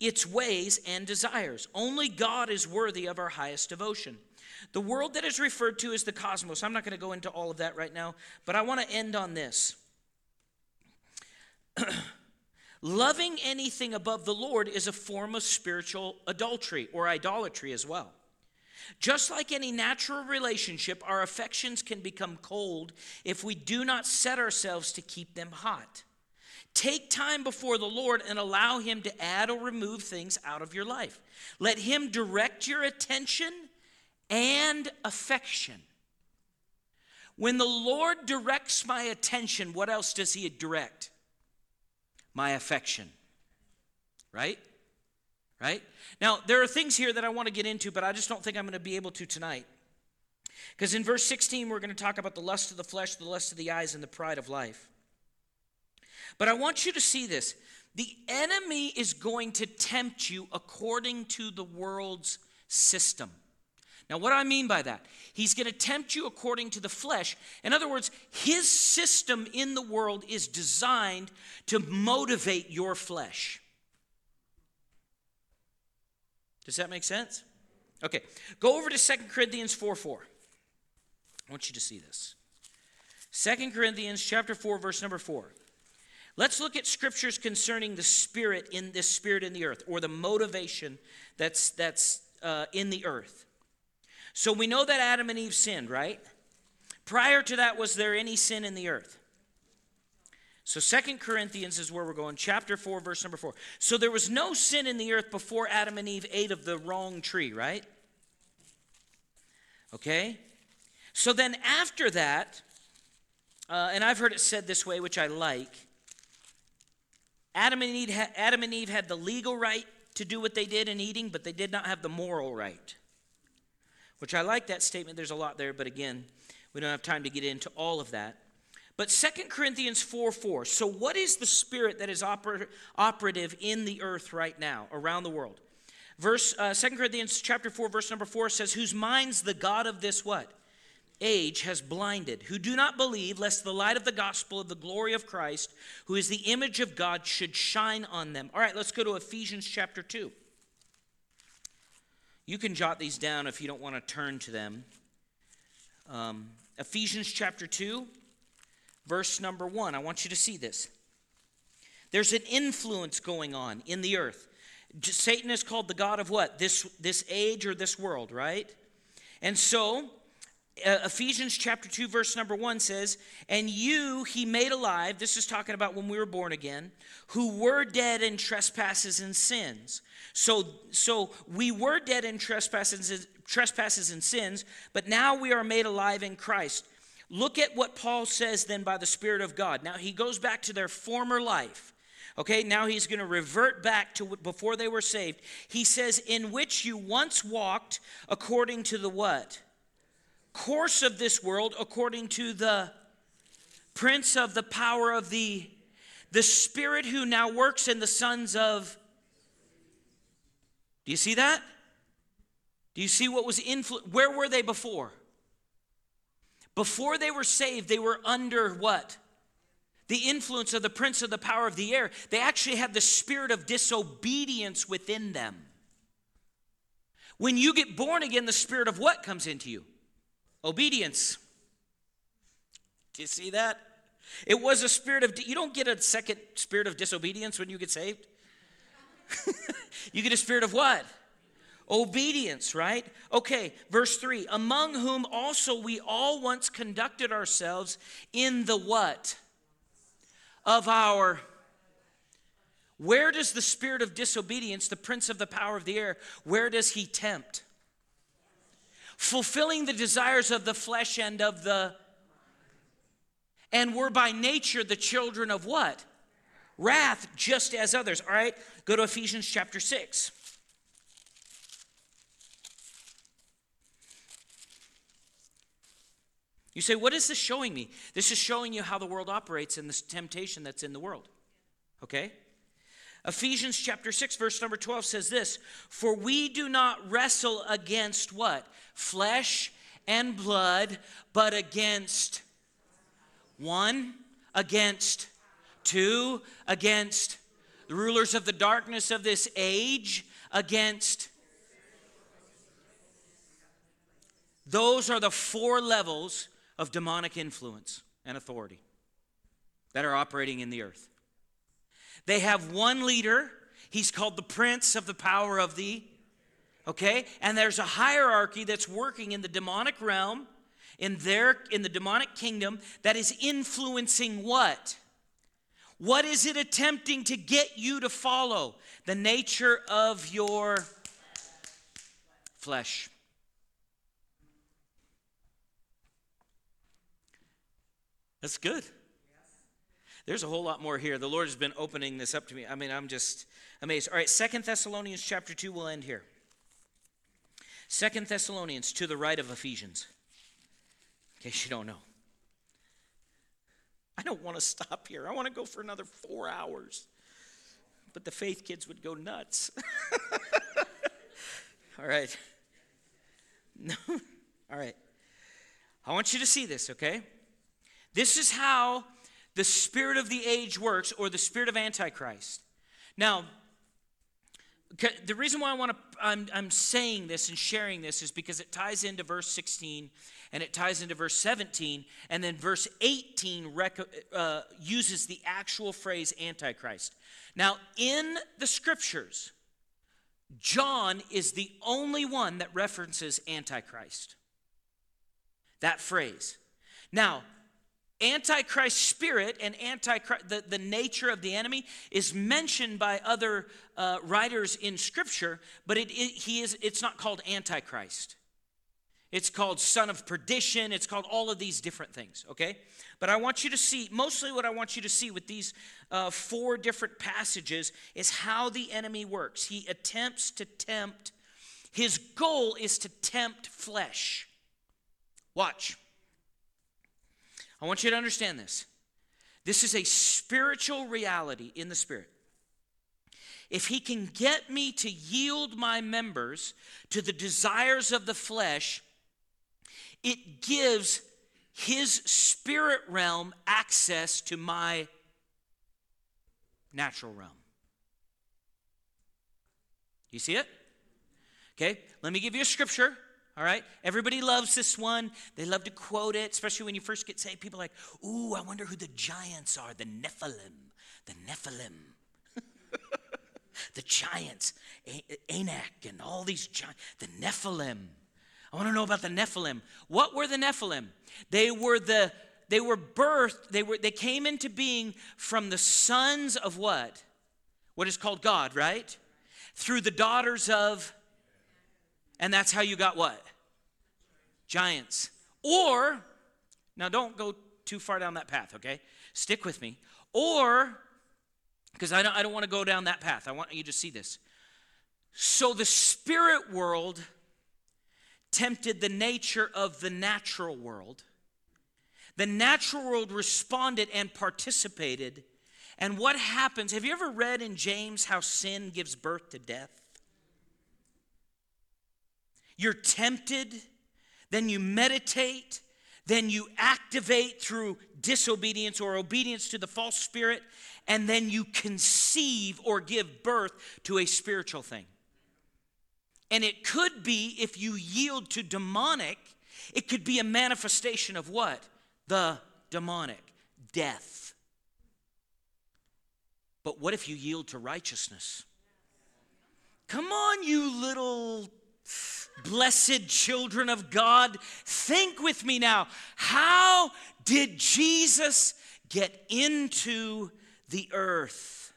its ways and desires. Only God is worthy of our highest devotion. The world that is referred to as the cosmos, I'm not going to go into all of that right now, but I want to end on this. [clears throat] Loving anything above the Lord is a form of spiritual adultery or idolatry as well. Just like any natural relationship, our affections can become cold if we do not set ourselves to keep them hot. Take time before the Lord and allow Him to add or remove things out of your life. Let Him direct your attention and affection. When the Lord directs my attention, what else does He direct? My affection. Right? Right? Now, there are things here that I want to get into, but I just don't think I'm going to be able to tonight. Because in verse 16, we're going to talk about the lust of the flesh, the lust of the eyes, and the pride of life. But I want you to see this. The enemy is going to tempt you according to the world's system. Now, what do I mean by that? He's going to tempt you according to the flesh. In other words, his system in the world is designed to motivate your flesh. Does that make sense? Okay, go over to 2 Corinthians 4 4. I want you to see this. 2 Corinthians chapter 4, verse number 4. Let's look at scriptures concerning the spirit in this spirit in the earth, or the motivation that's that's uh, in the earth. So we know that Adam and Eve sinned, right? Prior to that, was there any sin in the earth? So Second Corinthians is where we're going, chapter 4, verse number 4. So there was no sin in the earth before Adam and Eve ate of the wrong tree, right? Okay? So then after that, uh, and I've heard it said this way, which I like Adam and, Eve had, Adam and Eve had the legal right to do what they did in eating, but they did not have the moral right which I like that statement. There's a lot there, but again, we don't have time to get into all of that. But Second Corinthians 4 4. So, what is the spirit that is oper- operative in the earth right now, around the world? Verse uh, 2 Corinthians chapter 4, verse number 4 says, Whose minds the God of this what? Age has blinded, who do not believe, lest the light of the gospel of the glory of Christ, who is the image of God, should shine on them. All right, let's go to Ephesians chapter 2. You can jot these down if you don't want to turn to them. Um, Ephesians chapter 2, verse number 1. I want you to see this. There's an influence going on in the earth. Satan is called the God of what? This, this age or this world, right? And so uh, Ephesians chapter 2, verse number 1 says, And you he made alive, this is talking about when we were born again, who were dead in trespasses and sins. So, so we were dead in trespasses, trespasses and sins, but now we are made alive in Christ. Look at what Paul says then by the Spirit of God. Now he goes back to their former life. Okay, now he's going to revert back to before they were saved. He says, In which you once walked according to the what? Course of this world according to the prince of the power of the the spirit who now works in the sons of do you see that? Do you see what was influ- where were they before? Before they were saved they were under what? The influence of the prince of the power of the air. They actually had the spirit of disobedience within them. When you get born again the spirit of what comes into you Obedience. Do you see that? It was a spirit of, you don't get a second spirit of disobedience when you get saved. [laughs] you get a spirit of what? Obedience, right? Okay, verse 3 Among whom also we all once conducted ourselves in the what? Of our. Where does the spirit of disobedience, the prince of the power of the air, where does he tempt? Fulfilling the desires of the flesh and of the and we're by nature the children of what? Wrath, just as others. All right, go to Ephesians chapter 6. You say, what is this showing me? This is showing you how the world operates and the temptation that's in the world. Okay? Ephesians chapter 6, verse number 12 says this For we do not wrestle against what? Flesh and blood, but against one, against two, against the rulers of the darkness of this age, against. Those are the four levels of demonic influence and authority that are operating in the earth. They have one leader. He's called the prince of the power of the, okay? And there's a hierarchy that's working in the demonic realm, in their in the demonic kingdom that is influencing what? What is it attempting to get you to follow? The nature of your flesh. That's good. There's a whole lot more here. The Lord has been opening this up to me. I mean, I'm just amazed. All right, Second Thessalonians chapter 2 will end here. Second Thessalonians to the right of Ephesians. In case you don't know. I don't want to stop here. I want to go for another four hours. But the faith kids would go nuts. [laughs] All right. No. All right. I want you to see this, okay? This is how the spirit of the age works, or the spirit of Antichrist. Now, the reason why I want to, I'm, I'm saying this and sharing this is because it ties into verse 16 and it ties into verse 17, and then verse 18 rec- uh, uses the actual phrase Antichrist. Now, in the scriptures, John is the only one that references Antichrist. That phrase. Now, Antichrist spirit and Antichrist, the, the nature of the enemy is mentioned by other uh, writers in Scripture, but it, it, he is, it's not called Antichrist. It's called son of perdition. It's called all of these different things, okay? But I want you to see, mostly what I want you to see with these uh, four different passages is how the enemy works. He attempts to tempt, his goal is to tempt flesh. Watch. I want you to understand this. This is a spiritual reality in the spirit. If he can get me to yield my members to the desires of the flesh, it gives his spirit realm access to my natural realm. You see it? Okay, let me give you a scripture. All right, everybody loves this one. They love to quote it, especially when you first get saved. People are like, "Ooh, I wonder who the giants are. The Nephilim, the Nephilim, [laughs] the giants, Anak, and all these giants. The Nephilim." I want to know about the Nephilim. What were the Nephilim? They were the they were birthed, they were they came into being from the sons of what? What is called God, right? Through the daughters of and that's how you got what? Giants. Or now don't go too far down that path, okay? Stick with me. Or because I don't I don't want to go down that path. I want you to see this. So the spirit world tempted the nature of the natural world. The natural world responded and participated. And what happens? Have you ever read in James how sin gives birth to death? You're tempted, then you meditate, then you activate through disobedience or obedience to the false spirit, and then you conceive or give birth to a spiritual thing. And it could be, if you yield to demonic, it could be a manifestation of what? The demonic, death. But what if you yield to righteousness? Come on, you little blessed children of God. Think with me now. How did Jesus get into the earth?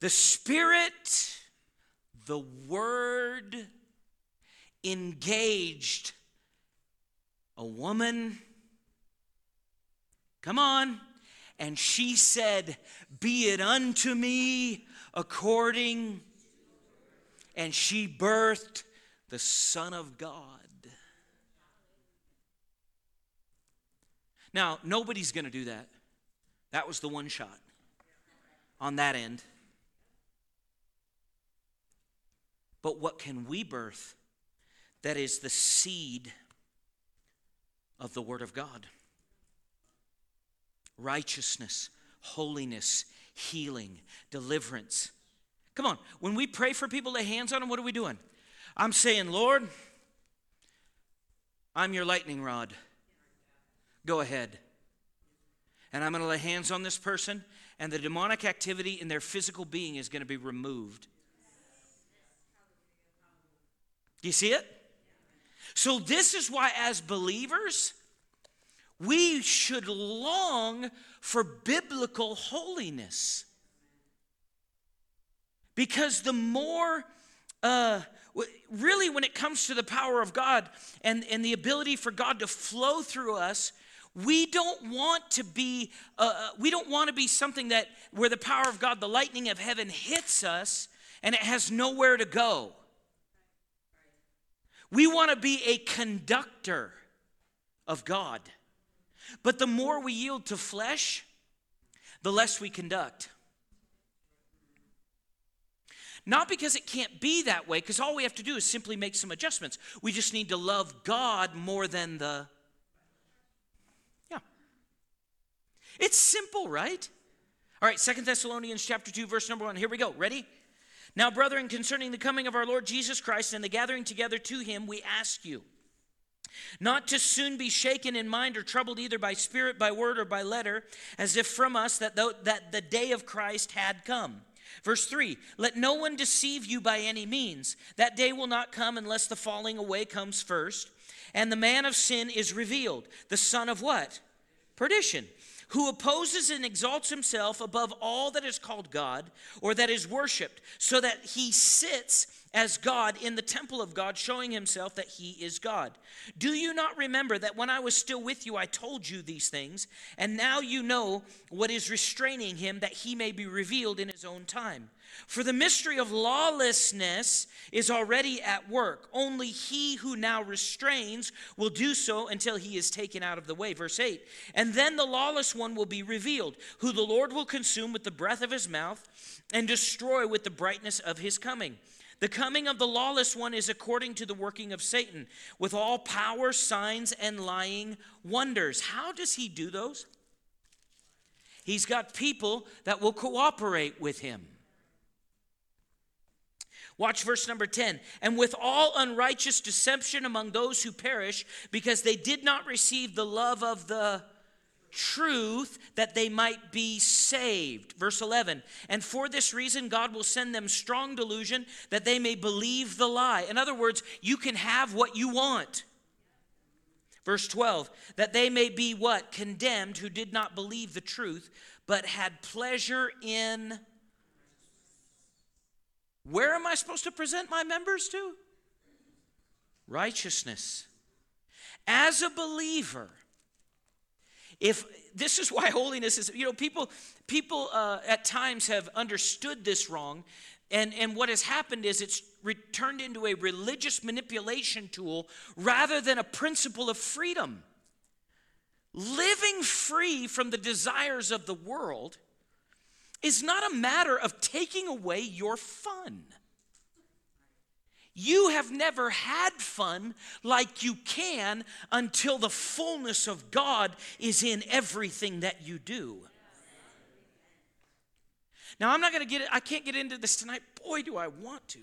The Spirit, the Word, engaged a woman. Come on. And she said, Be it unto me according. And she birthed the Son of God. Now, nobody's going to do that. That was the one shot on that end. But what can we birth that is the seed of the Word of God? Righteousness, holiness, healing, deliverance. Come on, when we pray for people, lay hands on them, what are we doing? I'm saying, Lord, I'm your lightning rod. Go ahead. And I'm going to lay hands on this person, and the demonic activity in their physical being is going to be removed. Do you see it? So, this is why, as believers, we should long for biblical holiness. Because the more, uh, really, when it comes to the power of God and, and the ability for God to flow through us, we don't want to be uh, uh we don't want to be something that where the power of god the lightning of heaven hits us and it has nowhere to go we want to be a conductor of God. But the more we yield to flesh, the less we conduct. Not because it can't be that way, because all we have to do is simply make some adjustments. We just need to love God more than the. Yeah. It's simple, right? All right, Second Thessalonians chapter 2, verse number 1. Here we go. Ready? Now, brethren, concerning the coming of our Lord Jesus Christ and the gathering together to him, we ask you not to soon be shaken in mind or troubled either by spirit, by word, or by letter, as if from us that, though that the day of Christ had come. Verse 3 Let no one deceive you by any means. That day will not come unless the falling away comes first. And the man of sin is revealed, the son of what? Perdition who opposes and exalts himself above all that is called God or that is worshiped, so that he sits as God in the temple of God, showing himself that he is God. Do you not remember that when I was still with you, I told you these things, and now you know what is restraining him, that he may be revealed in his own time? For the mystery of lawlessness is already at work. Only he who now restrains will do so until he is taken out of the way. Verse 8 And then the lawless one will be revealed, who the Lord will consume with the breath of his mouth and destroy with the brightness of his coming. The coming of the lawless one is according to the working of Satan, with all power, signs, and lying wonders. How does he do those? He's got people that will cooperate with him. Watch verse number 10. And with all unrighteous deception among those who perish, because they did not receive the love of the truth that they might be saved. Verse 11. And for this reason, God will send them strong delusion that they may believe the lie. In other words, you can have what you want. Verse 12. That they may be what? Condemned who did not believe the truth, but had pleasure in where am I supposed to present my members to? Righteousness. As a believer, if this is why [laughs] holiness is, you know, people people uh, at times have understood this wrong, and and what has happened is it's returned into a religious manipulation tool rather than a principle of freedom. Living free from the desires of the world is not a matter of taking away your fun. You have never had fun like you can until the fullness of God is in everything that you do. Now, I'm not going to get it, I can't get into this tonight. Boy, do I want to.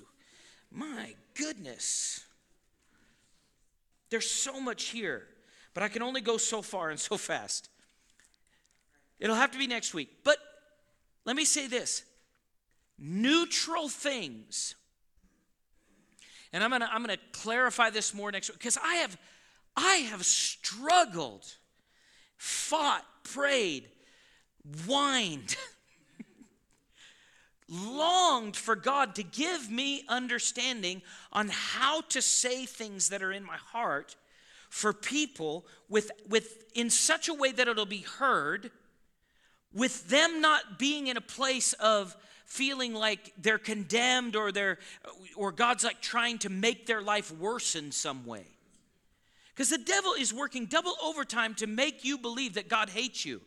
My goodness. There's so much here, but I can only go so far and so fast. It'll have to be next week. But let me say this neutral things. And I'm gonna, I'm gonna clarify this more next week because I have I have struggled, fought, prayed, whined, [laughs] longed for God to give me understanding on how to say things that are in my heart for people with, with in such a way that it'll be heard with them not being in a place of feeling like they're condemned or they're or God's like trying to make their life worse in some way. Because the devil is working double overtime to make you believe that God hates you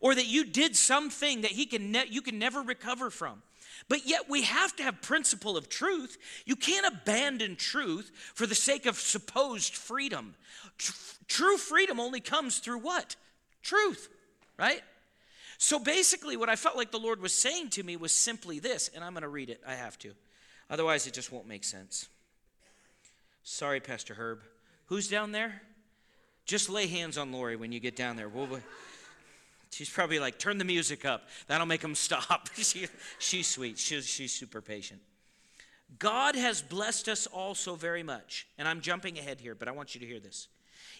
or that you did something that he can ne- you can never recover from. But yet we have to have principle of truth. You can't abandon truth for the sake of supposed freedom. Tr- true freedom only comes through what? Truth, right? So basically, what I felt like the Lord was saying to me was simply this, and I'm going to read it. I have to. Otherwise, it just won't make sense. Sorry, Pastor Herb. Who's down there? Just lay hands on Lori when you get down there. We'll, she's probably like, turn the music up. That'll make them stop. [laughs] she, she's sweet. She's, she's super patient. God has blessed us all so very much. And I'm jumping ahead here, but I want you to hear this.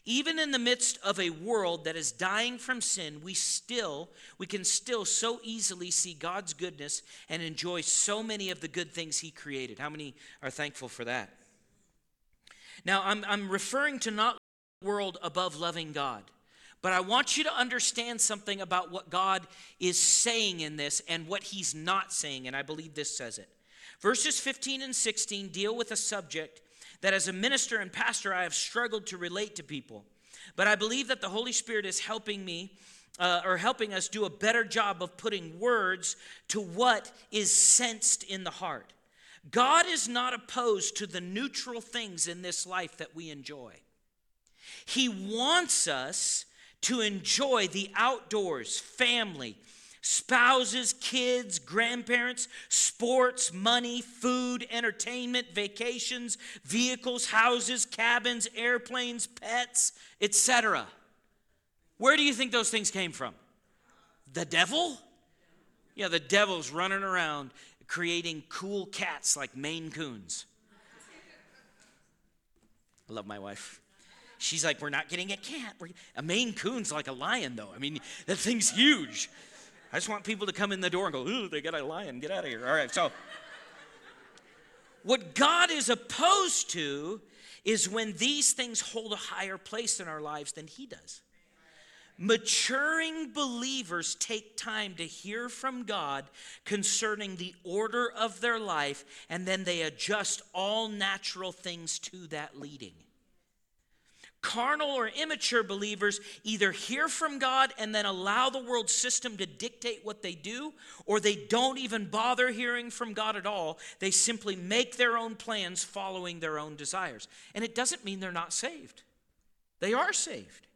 Even in the midst of a world that is dying from sin, we still, we can still so easily see God's goodness and enjoy so many of the good things He created. How many are thankful for that? Now, I'm, I'm referring to not world above loving God. But I want you to understand something about what God is saying in this and what He's not saying, and I believe this says it. Verses 15 and 16 deal with a subject that as a minister and pastor, I have struggled to relate to people. But I believe that the Holy Spirit is helping me uh, or helping us do a better job of putting words to what is sensed in the heart. God is not opposed to the neutral things in this life that we enjoy. He wants us to enjoy the outdoors, family, spouses, kids, grandparents, sports, money, food, entertainment, vacations, vehicles, houses, cabins, airplanes, pets, etc. Where do you think those things came from? The devil? Yeah, the devil's running around creating cool cats like Maine Coons. I love my wife. She's like, We're not getting a cat. A Maine Coon's like a lion, though. I mean, that thing's huge. I just want people to come in the door and go, Ooh, they got a lion. Get out of here. All right, so what God is opposed to is when these things hold a higher place in our lives than He does. Maturing believers take time to hear from God concerning the order of their life, and then they adjust all natural things to that leading. Carnal or immature believers either hear from God and then allow the world system to dictate what they do, or they don't even bother hearing from God at all. They simply make their own plans following their own desires. And it doesn't mean they're not saved, they are saved.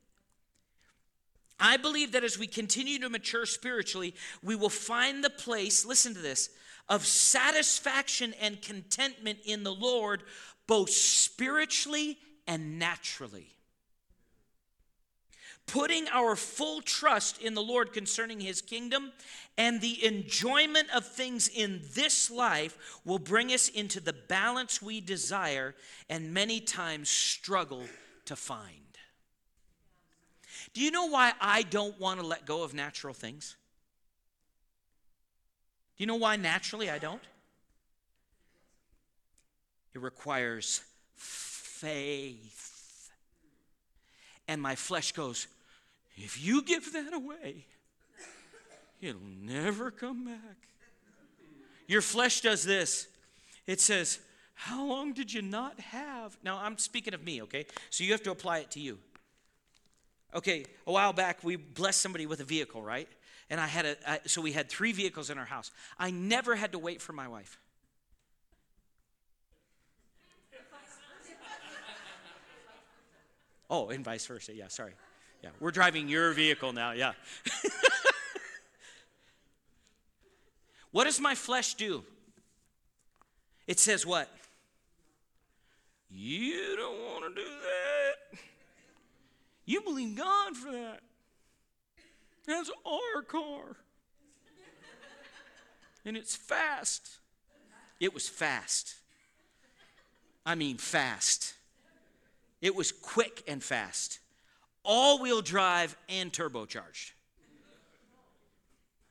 I believe that as we continue to mature spiritually, we will find the place, listen to this, of satisfaction and contentment in the Lord, both spiritually and naturally. Putting our full trust in the Lord concerning his kingdom and the enjoyment of things in this life will bring us into the balance we desire and many times struggle to find. Do you know why I don't want to let go of natural things? Do you know why naturally I don't? It requires faith. And my flesh goes, if you give that away, it'll never come back. Your flesh does this. It says, How long did you not have? Now, I'm speaking of me, okay? So you have to apply it to you. Okay, a while back we blessed somebody with a vehicle, right? And I had a I, so we had three vehicles in our house. I never had to wait for my wife. Oh, and vice versa. Yeah, sorry. Yeah, we're driving your vehicle now. Yeah. [laughs] what does my flesh do? It says what? You don't want to do that. You believe God for that. That's our car. And it's fast. It was fast. I mean, fast. It was quick and fast. All wheel drive and turbocharged.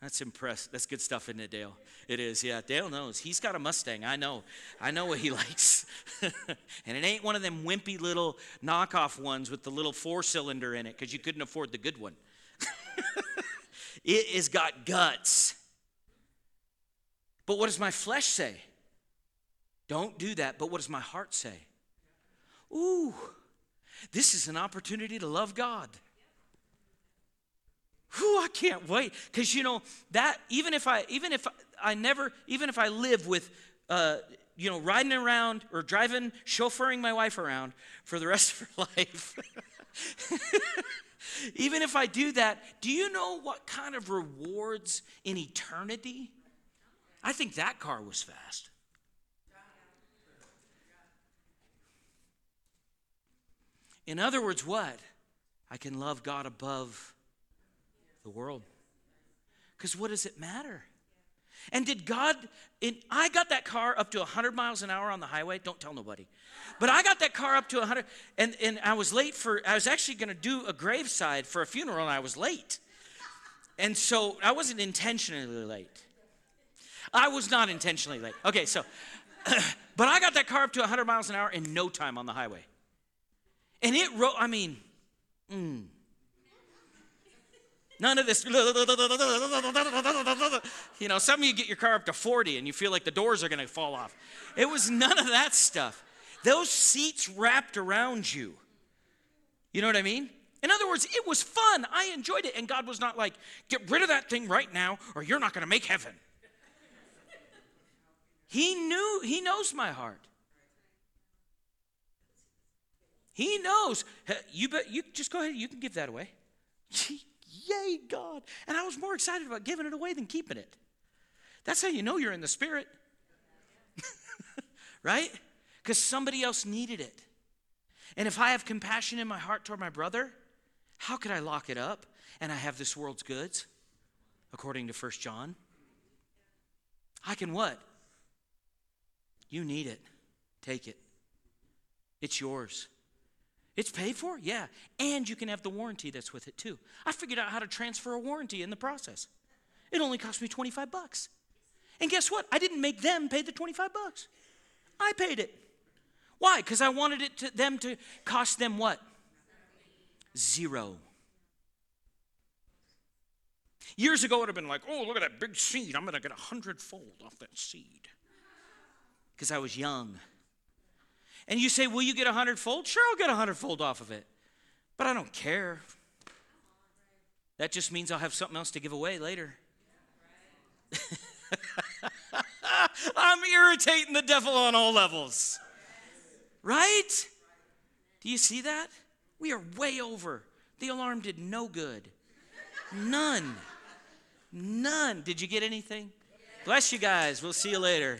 That's impressive. That's good stuff, isn't it, Dale? It is, yeah. Dale knows. He's got a Mustang. I know. I know what he [laughs] likes. and it ain't one of them wimpy little knockoff ones with the little four cylinder in it because you couldn't afford the good one. [laughs] it has got guts. But what does my flesh say? Don't do that. But what does my heart say? Ooh, this is an opportunity to love God. Whew, I can't wait. Because you know, that even if I even if I never, even if I live with uh, you know, riding around or driving, chauffeuring my wife around for the rest of her [laughs] life. [laughs] even if I do that, do you know what kind of rewards in eternity? I think that car was fast. In other words, what? I can love God above the world. Because what does it matter? And did God, in, I got that car up to 100 miles an hour on the highway. Don't tell nobody. But I got that car up to 100, and, and I was late for, I was actually going to do a graveside for a funeral, and I was late. And so I wasn't intentionally late. I was not intentionally late. Okay, so, [clears throat] but I got that car up to 100 miles an hour in no time on the highway. And it wrote, I mean, mm, None of this. [laughs] You know, some of you get your car up to 40 and you feel like the doors are going to fall off. It was none of that stuff. Those seats wrapped around you. You know what I mean? In other words, it was fun. I enjoyed it. And God was not like, get rid of that thing right now or you're not going to make heaven. He knew, he knows my heart. He knows. You bet you just go ahead, you can give that away. Yay, God. And I was more excited about giving it away than keeping it. That's how you know you're in the spirit. [laughs] right? Because somebody else needed it. And if I have compassion in my heart toward my brother, how could I lock it up and I have this world's goods? According to First John. I can what? You need it. Take it. It's yours. It's paid for? Yeah. And you can have the warranty that's with it too. I figured out how to transfer a warranty in the process. It only cost me 25 bucks. And guess what? I didn't make them pay the 25 bucks. I paid it. Why? Because I wanted it to them to cost them what? Zero. Years ago, it would have been like, oh, look at that big seed. I'm going to get a hundredfold off that seed. Because I was young. And you say, Will you get a hundredfold? Sure, I'll get a hundredfold off of it. But I don't care. That just means I'll have something else to give away later. [laughs] I'm irritating the devil on all levels. Right? Do you see that? We are way over. The alarm did no good. None. None. Did you get anything? Bless you guys. We'll see you later.